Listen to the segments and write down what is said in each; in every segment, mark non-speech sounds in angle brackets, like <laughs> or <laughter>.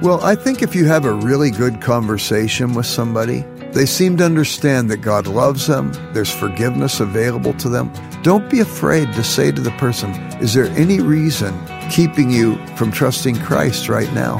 Well, I think if you have a really good conversation with somebody, they seem to understand that God loves them, there's forgiveness available to them. Don't be afraid to say to the person, Is there any reason keeping you from trusting Christ right now?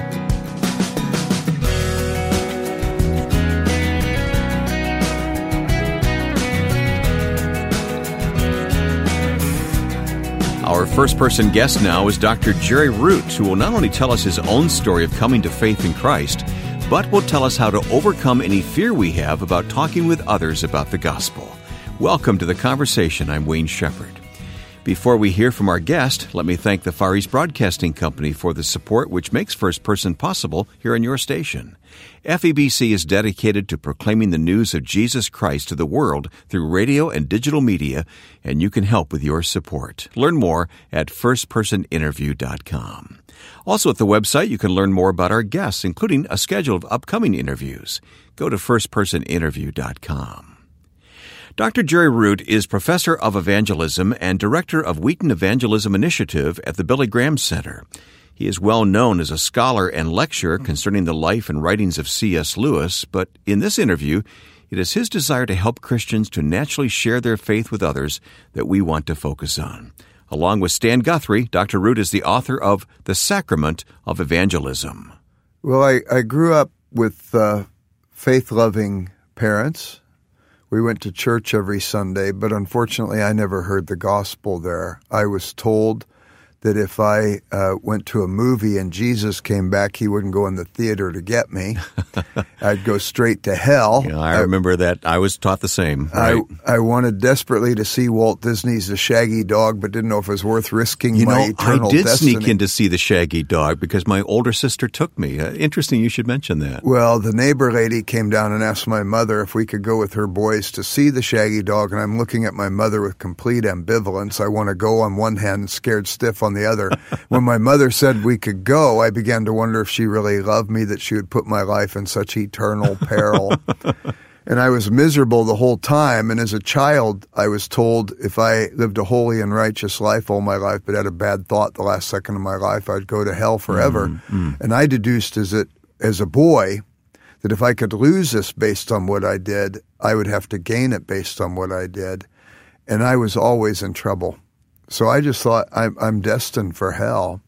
First person guest now is Dr. Jerry Root, who will not only tell us his own story of coming to faith in Christ, but will tell us how to overcome any fear we have about talking with others about the gospel. Welcome to the conversation. I'm Wayne Shepherd. Before we hear from our guest, let me thank the Far East Broadcasting Company for the support which makes First Person possible here on your station. FEBC is dedicated to proclaiming the news of Jesus Christ to the world through radio and digital media, and you can help with your support. Learn more at firstpersoninterview.com. Also at the website, you can learn more about our guests, including a schedule of upcoming interviews. Go to firstpersoninterview.com. Dr. Jerry Root is professor of evangelism and director of Wheaton Evangelism Initiative at the Billy Graham Center. He is well known as a scholar and lecturer concerning the life and writings of C.S. Lewis, but in this interview, it is his desire to help Christians to naturally share their faith with others that we want to focus on. Along with Stan Guthrie, Dr. Root is the author of The Sacrament of Evangelism. Well, I, I grew up with uh, faith loving parents we went to church every Sunday, but unfortunately, I never heard the gospel there. I was told that if I uh, went to a movie and Jesus came back, he wouldn't go in the theater to get me. <laughs> I'd go straight to hell. Yeah, I remember that. I was taught the same. Right? I, I wanted desperately to see Walt Disney's The Shaggy Dog, but didn't know if it was worth risking you my know, eternal I did destiny. sneak in to see The Shaggy Dog because my older sister took me. Uh, interesting you should mention that. Well, the neighbor lady came down and asked my mother if we could go with her boys to see The Shaggy Dog, and I'm looking at my mother with complete ambivalence. I want to go on one hand scared stiff on the other. <laughs> when my mother said we could go, I began to wonder if she really loved me that she would put my life in such eternal peril. <laughs> and I was miserable the whole time. And as a child, I was told if I lived a holy and righteous life all my life, but had a bad thought the last second of my life, I'd go to hell forever. Mm-hmm. And I deduced as it as a boy that if I could lose this based on what I did, I would have to gain it based on what I did. And I was always in trouble. So I just thought I'm, I'm destined for hell,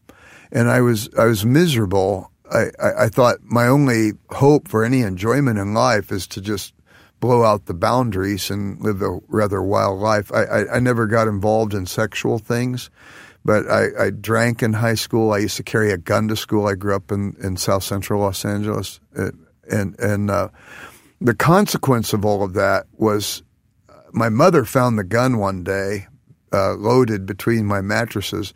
and I was I was miserable. I, I, I thought my only hope for any enjoyment in life is to just blow out the boundaries and live a rather wild life. I, I, I never got involved in sexual things, but I, I, drank in high school. I used to carry a gun to school. I grew up in, in South Central Los Angeles, and and uh, the consequence of all of that was uh, my mother found the gun one day uh, loaded between my mattresses,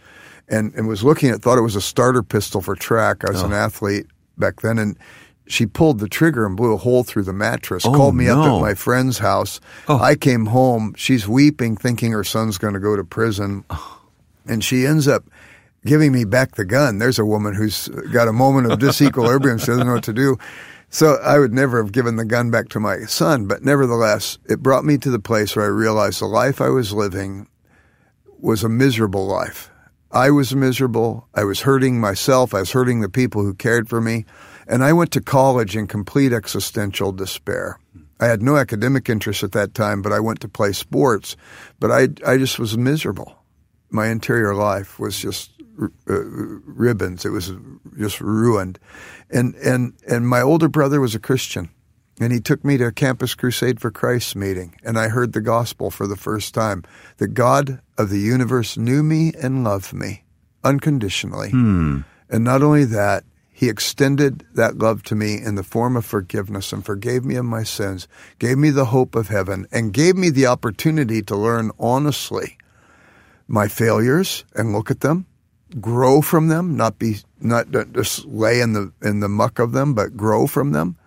and, and was looking at thought it was a starter pistol for track. I was oh. an athlete back then, and she pulled the trigger and blew a hole through the mattress. Oh, called me no. up at my friend's house. Oh. I came home. She's weeping, thinking her son's going to go to prison, <sighs> and she ends up giving me back the gun. There's a woman who's got a moment of disequilibrium. she doesn't know what to do. So I would never have given the gun back to my son, but nevertheless, it brought me to the place where I realized the life I was living was a miserable life. I was miserable. I was hurting myself. I was hurting the people who cared for me. And I went to college in complete existential despair. I had no academic interest at that time, but I went to play sports. But I, I just was miserable. My interior life was just uh, ribbons. It was just ruined. And, and, and my older brother was a Christian. And he took me to a Campus Crusade for Christ meeting, and I heard the gospel for the first time. The God of the universe knew me and loved me unconditionally. Hmm. And not only that, he extended that love to me in the form of forgiveness and forgave me of my sins, gave me the hope of heaven, and gave me the opportunity to learn honestly my failures and look at them, grow from them, not be not just lay in the in the muck of them, but grow from them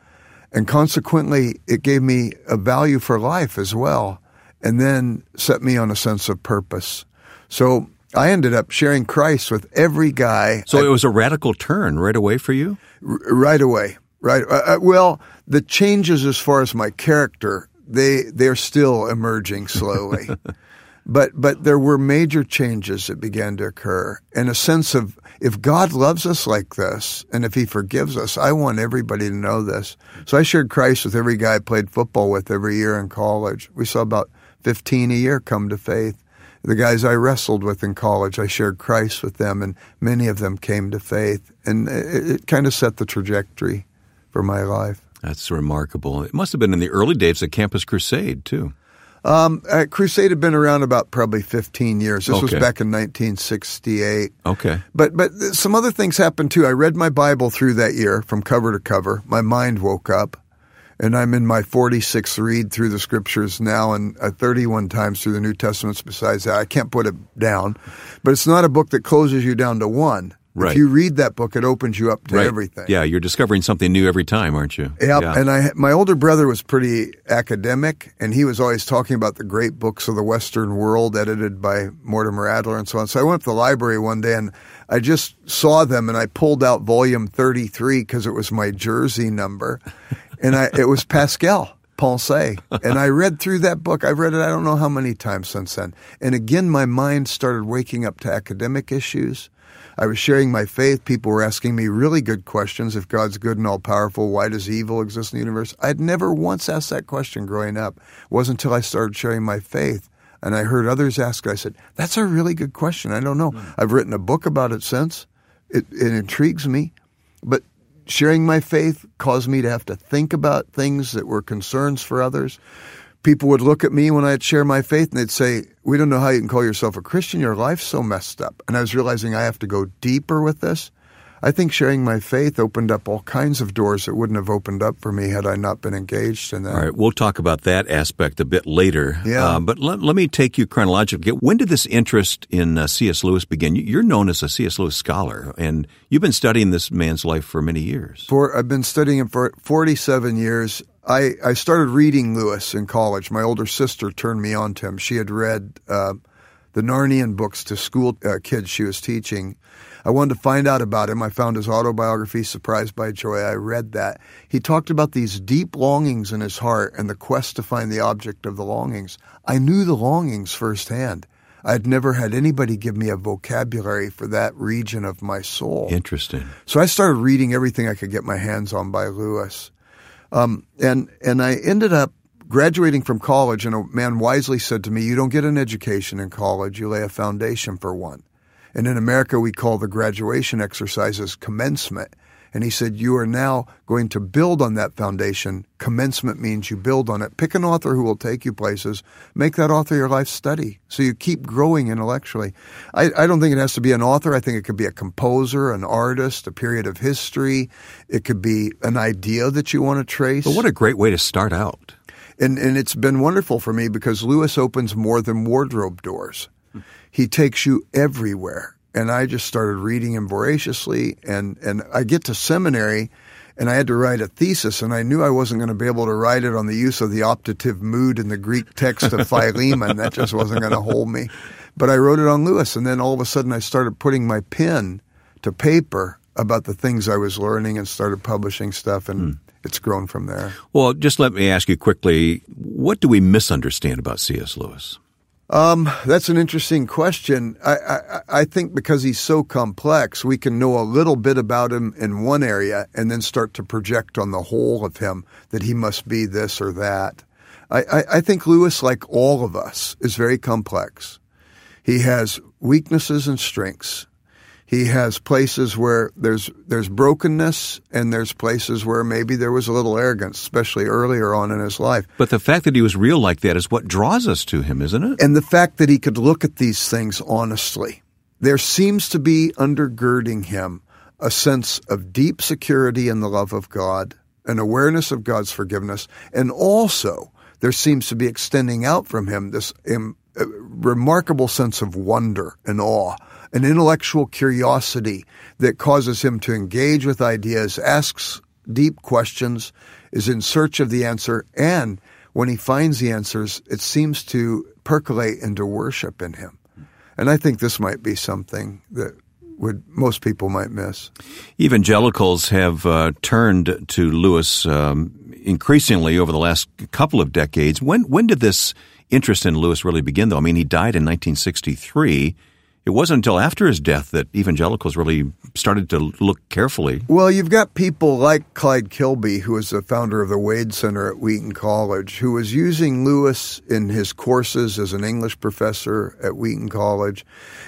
and consequently, it gave me a value for life as well, and then set me on a sense of purpose. So I ended up sharing Christ with every guy. So I, it was a radical turn right away for you? R- right away. Right. Uh, uh, well, the changes as far as my character, they, they're still emerging slowly. <laughs> but, but there were major changes that began to occur and a sense of if God loves us like this and if he forgives us, I want everybody to know this. So I shared Christ with every guy I played football with every year in college. We saw about 15 a year come to faith. The guys I wrestled with in college, I shared Christ with them, and many of them came to faith. And it, it kind of set the trajectory for my life. That's remarkable. It must have been in the early days of Campus Crusade, too. Um, uh, Crusade had been around about probably 15 years. This okay. was back in 1968. Okay. But but some other things happened too. I read my Bible through that year from cover to cover. My mind woke up. And I'm in my 46th read through the scriptures now and uh, 31 times through the New Testaments besides that. I can't put it down. But it's not a book that closes you down to one. Right. If you read that book, it opens you up to right. everything. Yeah, you're discovering something new every time, aren't you? Yep. Yeah. And I, my older brother was pretty academic, and he was always talking about the great books of the Western world, edited by Mortimer Adler and so on. So I went to the library one day, and I just saw them, and I pulled out volume 33 because it was my jersey number, <laughs> and I, it was Pascal. Pensées. And I read through that book. I've read it I don't know how many times since then. And again, my mind started waking up to academic issues I was sharing my faith. People were asking me really good questions. If God's good and all powerful, why does evil exist in the universe? I'd never once asked that question growing up. It wasn't until I started sharing my faith and I heard others ask it. I said, that's a really good question. I don't know. Mm. I've written a book about it since. It, it intrigues me. But sharing my faith caused me to have to think about things that were concerns for others people would look at me when I'd share my faith and they'd say, We don't know how you can call yourself a Christian. Your life's so messed up. And I was realizing I have to go deeper with this. I think sharing my faith opened up all kinds of doors that wouldn't have opened up for me had I not been engaged in that. All right, we'll talk about that aspect a bit later. Yeah. Uh, but let, let me take you chronologically. When did this interest in uh, C.S. Lewis begin? You're known as a C.S. Lewis scholar, and you've been studying this man's life for many years. For I've been studying him for 47 years. I, I started reading Lewis in college. My older sister turned me on to him. She had read uh, the Narnian books to school uh, kids she was teaching. I wanted to find out about him. I found his autobiography, Surprised by Joy. I read that. He talked about these deep longings in his heart and the quest to find the object of the longings. I knew the longings firsthand. I'd never had anybody give me a vocabulary for that region of my soul. Interesting. So I started reading everything I could get my hands on by Lewis. Um, and and I ended up graduating from college, and a man wisely said to me, "You don't get an education in college; you lay a foundation for one." And in America, we call the graduation exercises commencement. And he said, You are now going to build on that foundation. Commencement means you build on it. Pick an author who will take you places. Make that author your life study so you keep growing intellectually. I, I, don't think it has to be an author. I think it could be a composer, an artist, a period of history. It could be an idea that you want to trace. But what a great way to start out. And, and it's been wonderful for me because Lewis opens more than wardrobe doors. He takes you everywhere and I just started reading him voraciously. And, and I get to seminary and I had to write a thesis, and I knew I wasn't going to be able to write it on the use of the optative mood in the Greek text of Philemon. <laughs> that just wasn't going to hold me. But I wrote it on Lewis, and then all of a sudden I started putting my pen to paper about the things I was learning and started publishing stuff, and hmm. it's grown from there. Well, just let me ask you quickly what do we misunderstand about C.S. Lewis? Um, that's an interesting question. I, I, I, think because he's so complex, we can know a little bit about him in one area and then start to project on the whole of him that he must be this or that. I, I, I think Lewis, like all of us, is very complex. He has weaknesses and strengths. He has places where there's there's brokenness and there's places where maybe there was a little arrogance, especially earlier on in his life. But the fact that he was real like that is what draws us to him, isn't it? And the fact that he could look at these things honestly. There seems to be undergirding him a sense of deep security in the love of God, an awareness of God's forgiveness, and also there seems to be extending out from him this um, uh, remarkable sense of wonder and awe an intellectual curiosity that causes him to engage with ideas, asks deep questions, is in search of the answer, and when he finds the answers, it seems to percolate into worship in him. And I think this might be something that would most people might miss. Evangelicals have uh, turned to Lewis um, increasingly over the last couple of decades. When when did this interest in Lewis really begin? Though I mean, he died in 1963 it wasn't until after his death that evangelicals really started to look carefully. Well, you've got people like Clyde Kilby, who is the founder of the Wade Center at Wheaton College, who was using Lewis in his courses as an English professor at Wheaton College.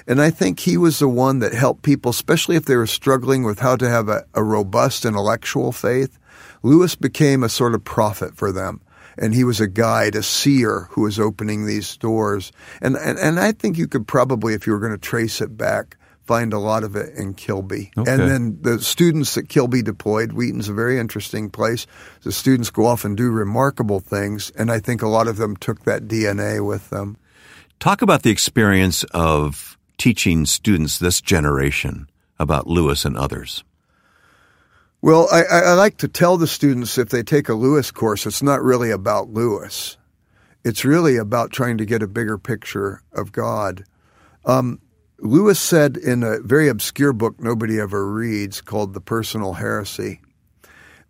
And I think he was the one that helped people, especially if they were struggling with how to have a, a robust intellectual faith. Lewis became a sort of prophet for them and he was a guide, a seer who was opening these doors. And and, and I think you could probably, if you were going to trace it back, find a lot of it in Kilby. Okay. And then the students that Kilby deployed, Wheaton's a very interesting place. The students go off and do remarkable things, and I think a lot of them took that DNA with them. Talk about the experience of teaching students this generation about Lewis and others. Well, I, I, like to tell the students if they take a Lewis course, it's not really about Lewis. It's really about trying to get a bigger picture of God. Um, Lewis said in a very obscure book nobody ever reads called The Personal Heresy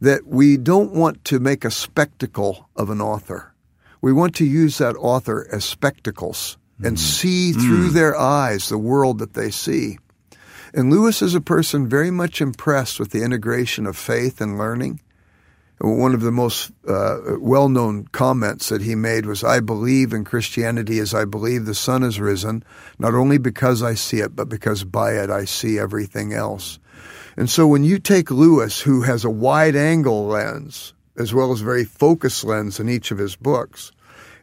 that we don't want to make a spectacle of an author. We want to use that author as spectacles and mm. see through mm. their eyes the world that they see. And Lewis is a person very much impressed with the integration of faith and learning. One of the most uh, well known comments that he made was I believe in Christianity as I believe the sun has risen, not only because I see it, but because by it I see everything else. And so when you take Lewis, who has a wide angle lens, as well as very focused lens in each of his books,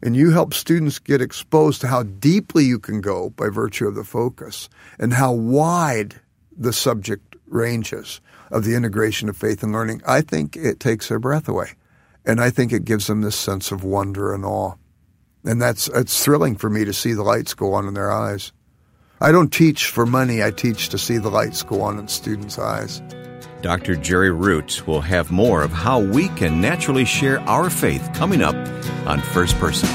and you help students get exposed to how deeply you can go by virtue of the focus and how wide the subject ranges of the integration of faith and learning, I think it takes their breath away. And I think it gives them this sense of wonder and awe. And that's it's thrilling for me to see the lights go on in their eyes. I don't teach for money, I teach to see the lights go on in students' eyes. Dr. Jerry Roots will have more of how we can naturally share our faith coming up on First Person.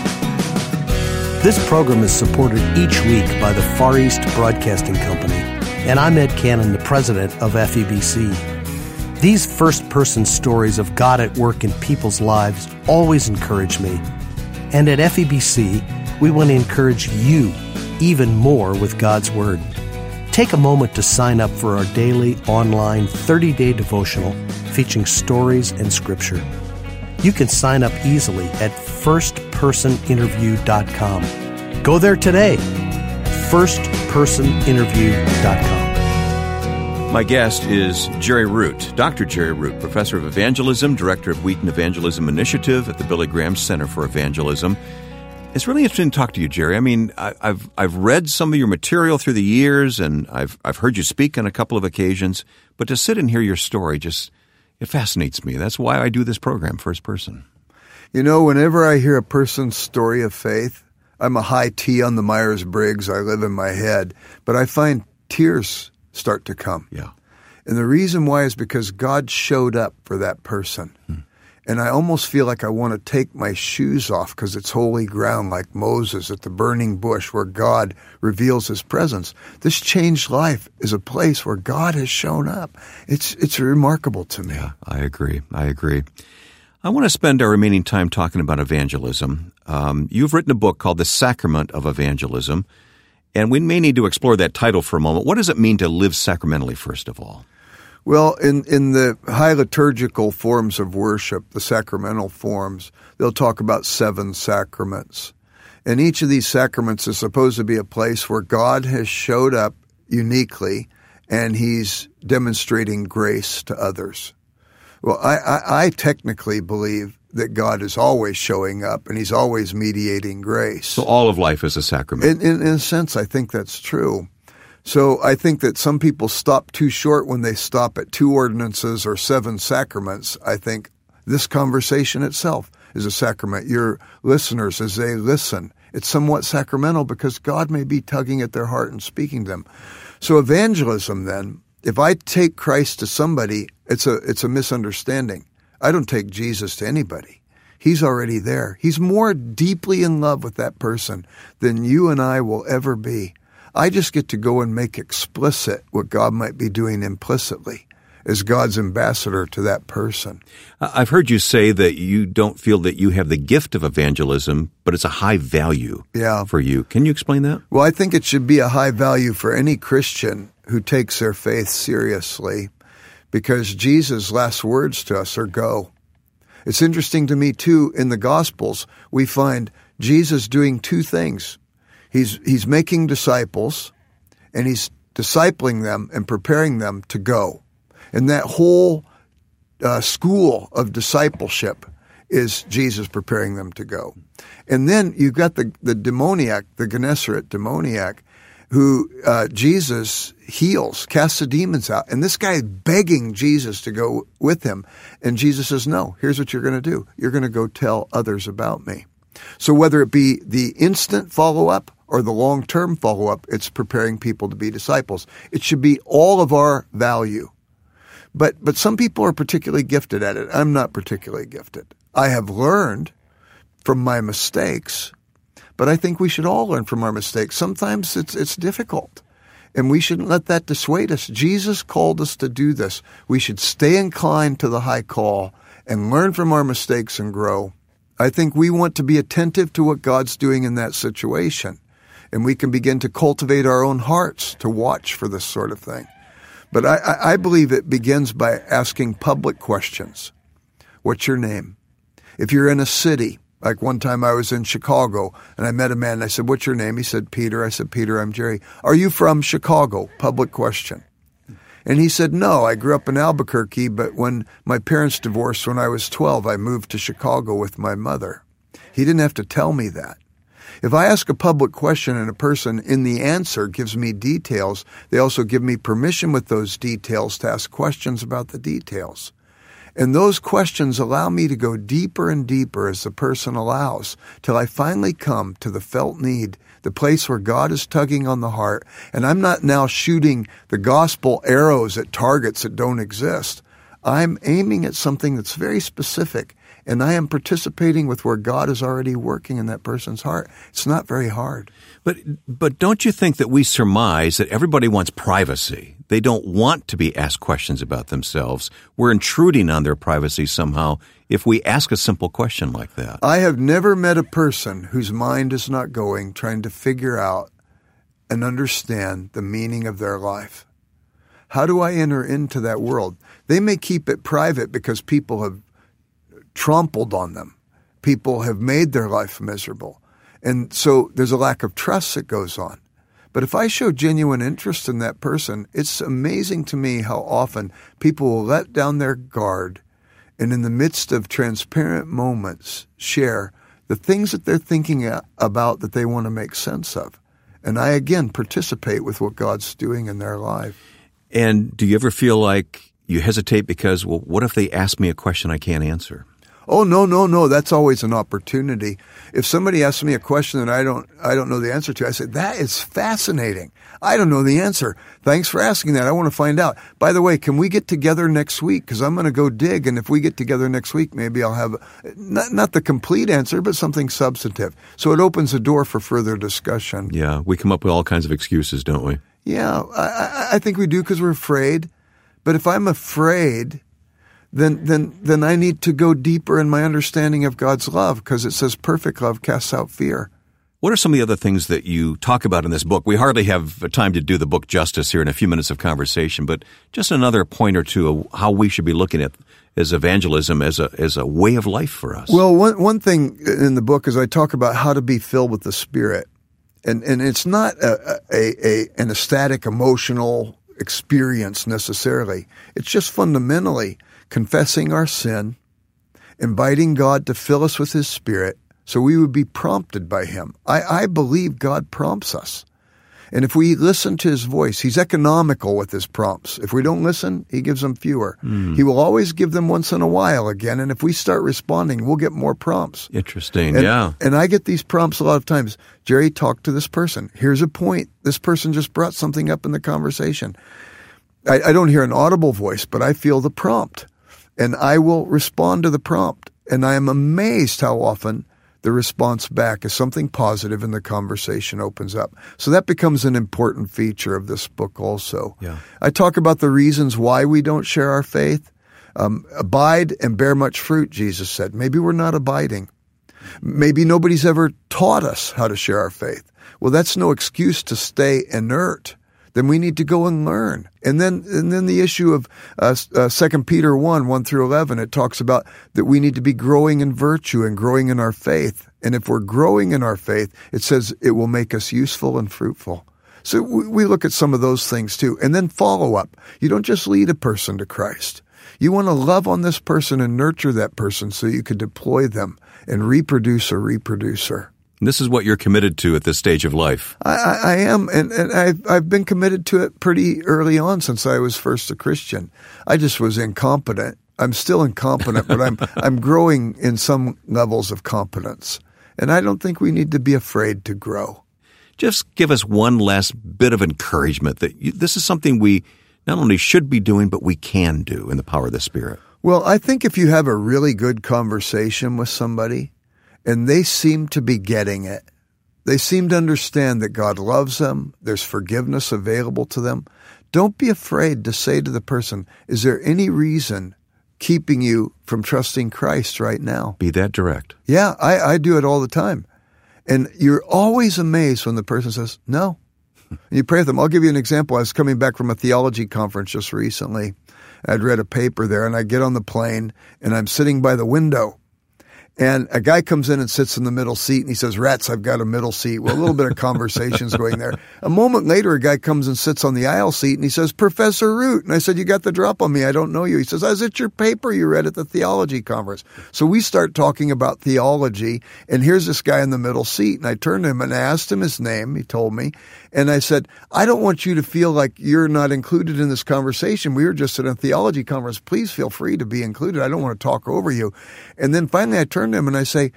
This program is supported each week by the Far East Broadcasting Company, and I'm Ed Cannon, the president of FEBC. These first person stories of God at work in people's lives always encourage me. And at FEBC, we want to encourage you even more with God's Word. Take a moment to sign up for our daily online 30 day devotional featuring stories and scripture. You can sign up easily at firstpersoninterview.com. Go there today. firstpersoninterview.com. My guest is Jerry Root, Dr. Jerry Root, Professor of Evangelism, Director of Wheaton Evangelism Initiative at the Billy Graham Center for Evangelism it's really interesting to talk to you, Jerry. I mean, I, have I've read some of your material through the years, and I've I've heard you speak on a couple of occasions. But to sit and hear your story just it fascinates me. That's why I do this program, first person. You know, whenever I hear a person's story of faith, I'm a high T on the Myers Briggs. I live in my head, but I find tears start to come. Yeah. And the reason why is because God showed up for that person. Hmm. And I almost feel like I want to take my shoes off because it's holy ground, like Moses at the burning bush where God reveals his presence. This changed life is a place where God has shown up. It's, it's remarkable to me. Yeah, I agree. I agree. I want to spend our remaining time talking about evangelism. Um, you've written a book called The Sacrament of Evangelism, and we may need to explore that title for a moment. What does it mean to live sacramentally, first of all? Well, in, in the high liturgical forms of worship, the sacramental forms, they'll talk about seven sacraments. And each of these sacraments is supposed to be a place where God has showed up uniquely and he's demonstrating grace to others. Well, I, I, I technically believe that God is always showing up and he's always mediating grace. So all of life is a sacrament. In, in, in a sense, I think that's true. So I think that some people stop too short when they stop at two ordinances or seven sacraments. I think this conversation itself is a sacrament. Your listeners, as they listen, it's somewhat sacramental because God may be tugging at their heart and speaking to them. So evangelism then, if I take Christ to somebody, it's a, it's a misunderstanding. I don't take Jesus to anybody. He's already there. He's more deeply in love with that person than you and I will ever be. I just get to go and make explicit what God might be doing implicitly. as God's ambassador to that person. I've heard you say that you don't feel that you have the gift of evangelism, but it's a high value Yeah. for you. Can you explain that? Well, I think it should be a high value for any Christian who takes their faith seriously because Jesus' last words to us are go. It's interesting to me, too, in the Gospels, we find Jesus doing two things. He's, he's making disciples and he's discipling them and preparing them to go. And that whole uh, school of discipleship is Jesus preparing them to go. And then you've got the, the demoniac, the Gennesaret demoniac, who uh, Jesus heals, casts the demons out. And this guy is begging Jesus to go with him. And Jesus says, No, here's what you're going to do you're going to go tell others about me. So whether it be the instant follow up or the long term follow up, it's preparing people to be disciples. It should be all of our value. But, but some people are particularly gifted at it. I'm not particularly gifted. I have learned from my mistakes, but I think we should all learn from our mistakes. Sometimes it's, it's difficult. And we shouldn't let that dissuade us. Jesus called us to do this. We should stay inclined to the high call and learn from our mistakes and grow. I think we want to be attentive to what God's doing in that situation. And we can begin to cultivate our own hearts to watch for this sort of thing. But I, I believe it begins by asking public questions. What's your name? If you're in a city, like one time I was in Chicago and I met a man and I said, What's your name? He said, Peter. I said, Peter, I'm Jerry. Are you from Chicago? Public question. And he said, No, I grew up in Albuquerque, but when my parents divorced when I was 12, I moved to Chicago with my mother. He didn't have to tell me that. If I ask a public question and a person in the answer gives me details, they also give me permission with those details to ask questions about the details. And those questions allow me to go deeper and deeper as the person allows, till I finally come to the felt need, the place where God is tugging on the heart. And I'm not now shooting the gospel arrows at targets that don't exist. I'm aiming at something that's very specific, and I am participating with where God is already working in that person's heart. It's not very hard. But but don't you think that we surmise that everybody wants privacy? They don't want to be asked questions about themselves. We're intruding on their privacy somehow if we ask a simple question like that. I have never met a person whose mind is not going trying to figure out and understand the meaning of their life. How do I enter into that world? They may keep it private because people have trampled on them. People have made their life miserable. And so there's a lack of trust that goes on. But if I show genuine interest in that person, it's amazing to me how often people will let down their guard and in the midst of transparent moments share the things that they're thinking about that they want to make sense of. And I again participate with what God's doing in their life. And do you ever feel like you hesitate because, well, what if they ask me a question I can't answer? Oh no, no, no! That's always an opportunity. If somebody asks me a question that I don't, I don't know the answer to, I say that is fascinating. I don't know the answer. Thanks for asking that. I want to find out. By the way, can we get together next week? Because I'm going to go dig, and if we get together next week, maybe I'll have not not the complete answer, but something substantive. So it opens the door for further discussion. Yeah, we come up with all kinds of excuses, don't we? Yeah, I, I think we do because we're afraid. But if I'm afraid, then then then I need to go deeper in my understanding of God's love because it says perfect love casts out fear. What are some of the other things that you talk about in this book? We hardly have time to do the book justice here in a few minutes of conversation, but just another point or two of how we should be looking at as evangelism as a as a way of life for us. Well, one one thing in the book is I talk about how to be filled with the Spirit, and and it's not a, a, a an ecstatic emotional experience necessarily. It's just fundamentally confessing our sin, inviting God to fill us with His Spirit so we would be prompted by Him. I, I believe God prompts us. And if we listen to His voice, He's economical with His prompts. If we don't listen, He gives them fewer. Hmm. He will always give them once in a while again. And if we start responding, we'll get more prompts. Interesting, And, yeah. and I get these prompts a lot of times. Jerry, talk to this person. Here's a point. This person just brought something up in the conversation. I, I don't hear an audible voice, but I feel the prompt. And I will respond to the prompt. And I am amazed how often the response back is something positive and the conversation opens up. So that becomes an important feature of this book also. Yeah. I talk about the reasons why we don't share our faith. Um, abide and bear much fruit, Jesus said. Maybe we're not abiding. Maybe nobody's ever taught us how to share our faith. Well, that's no excuse to stay inert. Then we need to go and learn. And then, and then the issue of uh, uh, 2 Peter 1, 1 through 11, it talks about that we need to be growing in virtue and growing in our faith. And if we're growing in our faith, it says it will make us useful and fruitful. So we look at some of those things too. And then follow up. You don't just lead a person to Christ. You want to love on this person and nurture that person so you can deploy them and reproduce a reproducer. This is what you're committed to at this stage of life. I, I am, and, and I've, I've been committed to it pretty early on since I was first a Christian. I just was incompetent. I'm still incompetent, but I'm <laughs> I'm growing in some levels of competence, and I don't think we need to be afraid to grow. Just give us one last bit of encouragement that you, this is something we not only should be doing, but we can do in the power of the Spirit. Well, I think if you have a really good conversation with somebody and they seem to be getting it, they seem to understand that God loves them, there's forgiveness available to them. Don't be afraid to say to the person, Is there any reason keeping you from trusting Christ right now? Be that direct. Yeah, I, I do it all the time. And you're always amazed when the person says, No. And <laughs> you pray with them. I'll give you an example. I was coming back from a theology conference just recently I'd read a paper there, and I get on the plane, and I'm sitting by the window, and a guy comes in and sits in the middle seat and he says, Rats, I've got a middle seat. Well, a little bit of conversation's <laughs> going there. A moment later, a guy comes and sits on the aisle seat and he says, Professor Root. And I said, You got the drop on me. I don't know you. He says, Is it your paper you read at the theology conference? So we start talking about theology. And here's this guy in the middle seat. And I turned to him and I asked him his name. He told me. And I said, I don't want you to feel like you're not included in this conversation. We were just at a theology conference. Please feel free to be included. I don't want to talk over you. And then finally I turned to him and I say,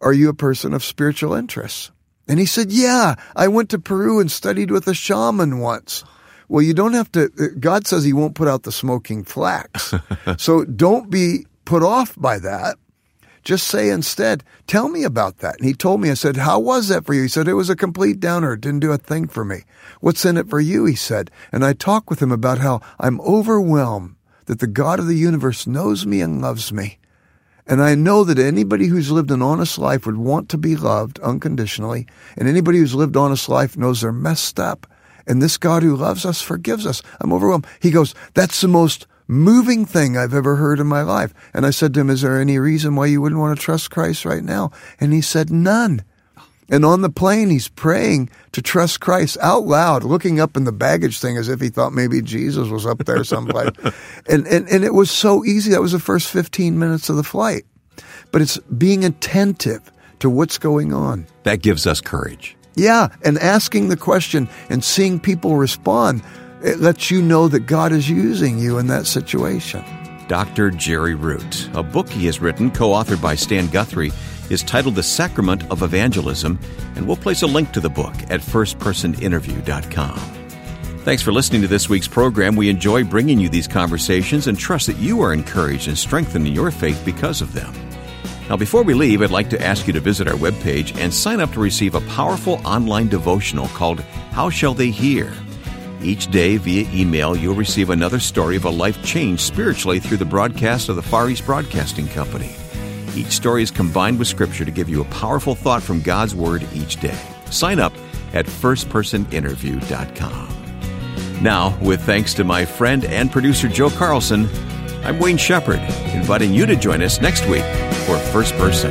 Are you a person of spiritual interests? And he said, Yeah, I went to Peru and studied with a shaman once. Well, you don't have to, uh, God says he won't put out the smoking flax. <laughs> so don't be put off by that. Just say instead, tell me about that. And he told me, I said, how was that for you? He said, it was a complete downer. It didn't do a thing for me. What's in it for you? He said. And I talked with him about how I'm overwhelmed that the God of the universe knows me and loves me. And I know that anybody who's lived an honest life would want to be loved unconditionally. And anybody who's lived honest life knows they're messed up. And this God who loves us forgives us. I'm overwhelmed. He goes, that's the most moving thing I've ever heard in my life. And I said to him, is there any reason why you wouldn't want to trust Christ right now? And he said, none. And on the plane, he's praying to trust Christ out loud, looking up in the baggage thing as if he thought maybe Jesus was up there someplace. <laughs> and, and, and it was so easy. That was the first 15 minutes of the flight. But it's being attentive to what's going on. That gives us courage. Yeah. And asking the question and seeing people respond, it lets you know that God is using you in that situation. Dr. Jerry Root, a book he has written, co authored by Stan Guthrie is titled The Sacrament of Evangelism, and we'll place a link to the book at firstpersoninterview.com. Thanks for listening to this week's program. We enjoy bringing you these conversations and trust that you are encouraged and strengthened in your faith because of them. Now, before we leave, I'd like to ask you to visit our webpage and sign up to receive a powerful online devotional called How Shall They Hear? Each day, via email, you'll receive another story of a life changed spiritually through the broadcast of the Far East Broadcasting Company. Each story is combined with Scripture to give you a powerful thought from God's Word each day. Sign up at firstpersoninterview.com. Now, with thanks to my friend and producer Joe Carlson, I'm Wayne Shepherd, inviting you to join us next week for First Person.